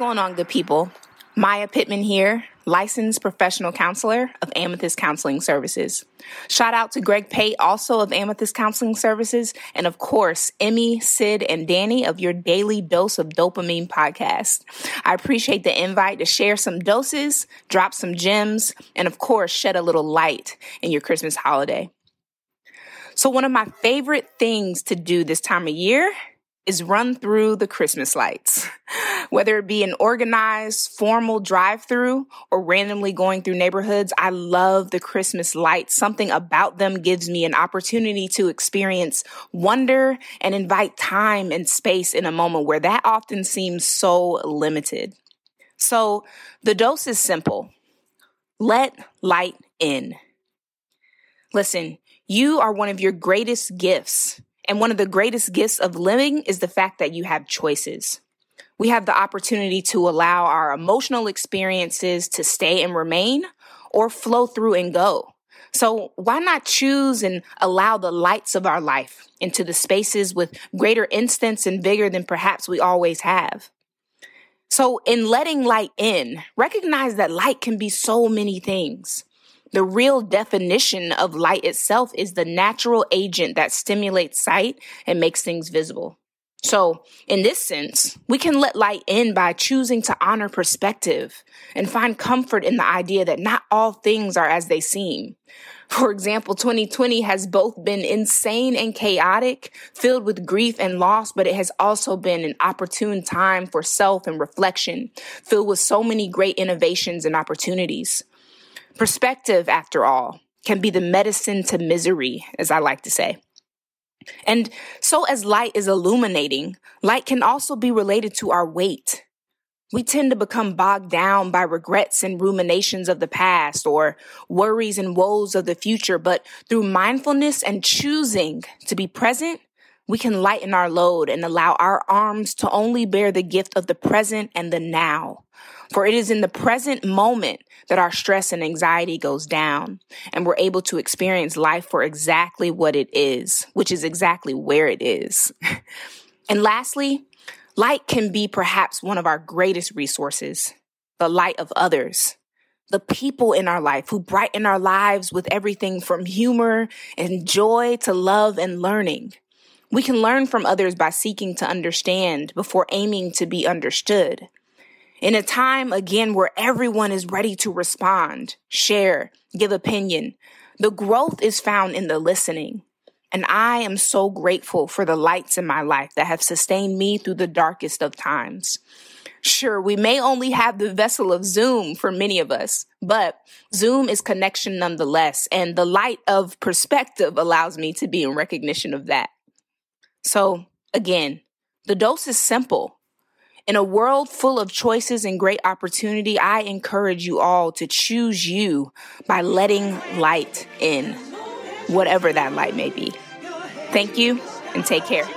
going on, good people? Maya Pittman here, licensed professional counselor of Amethyst Counseling Services. Shout out to Greg Pate, also of Amethyst Counseling Services, and of course, Emmy, Sid, and Danny of your Daily Dose of Dopamine podcast. I appreciate the invite to share some doses, drop some gems, and of course, shed a little light in your Christmas holiday. So, one of my favorite things to do this time of year is run through the Christmas lights. Whether it be an organized, formal drive through or randomly going through neighborhoods, I love the Christmas lights. Something about them gives me an opportunity to experience wonder and invite time and space in a moment where that often seems so limited. So the dose is simple. Let light in. Listen, you are one of your greatest gifts and one of the greatest gifts of living is the fact that you have choices. We have the opportunity to allow our emotional experiences to stay and remain or flow through and go. So why not choose and allow the lights of our life into the spaces with greater instance and vigor than perhaps we always have? So in letting light in, recognize that light can be so many things. The real definition of light itself is the natural agent that stimulates sight and makes things visible. So, in this sense, we can let light in by choosing to honor perspective and find comfort in the idea that not all things are as they seem. For example, 2020 has both been insane and chaotic, filled with grief and loss, but it has also been an opportune time for self and reflection, filled with so many great innovations and opportunities. Perspective, after all, can be the medicine to misery, as I like to say. And so, as light is illuminating, light can also be related to our weight. We tend to become bogged down by regrets and ruminations of the past or worries and woes of the future. But through mindfulness and choosing to be present, we can lighten our load and allow our arms to only bear the gift of the present and the now. For it is in the present moment that our stress and anxiety goes down and we're able to experience life for exactly what it is, which is exactly where it is. and lastly, light can be perhaps one of our greatest resources, the light of others. The people in our life who brighten our lives with everything from humor and joy to love and learning. We can learn from others by seeking to understand before aiming to be understood. In a time, again, where everyone is ready to respond, share, give opinion, the growth is found in the listening. And I am so grateful for the lights in my life that have sustained me through the darkest of times. Sure, we may only have the vessel of Zoom for many of us, but Zoom is connection nonetheless. And the light of perspective allows me to be in recognition of that. So again, the dose is simple. In a world full of choices and great opportunity, I encourage you all to choose you by letting light in, whatever that light may be. Thank you and take care.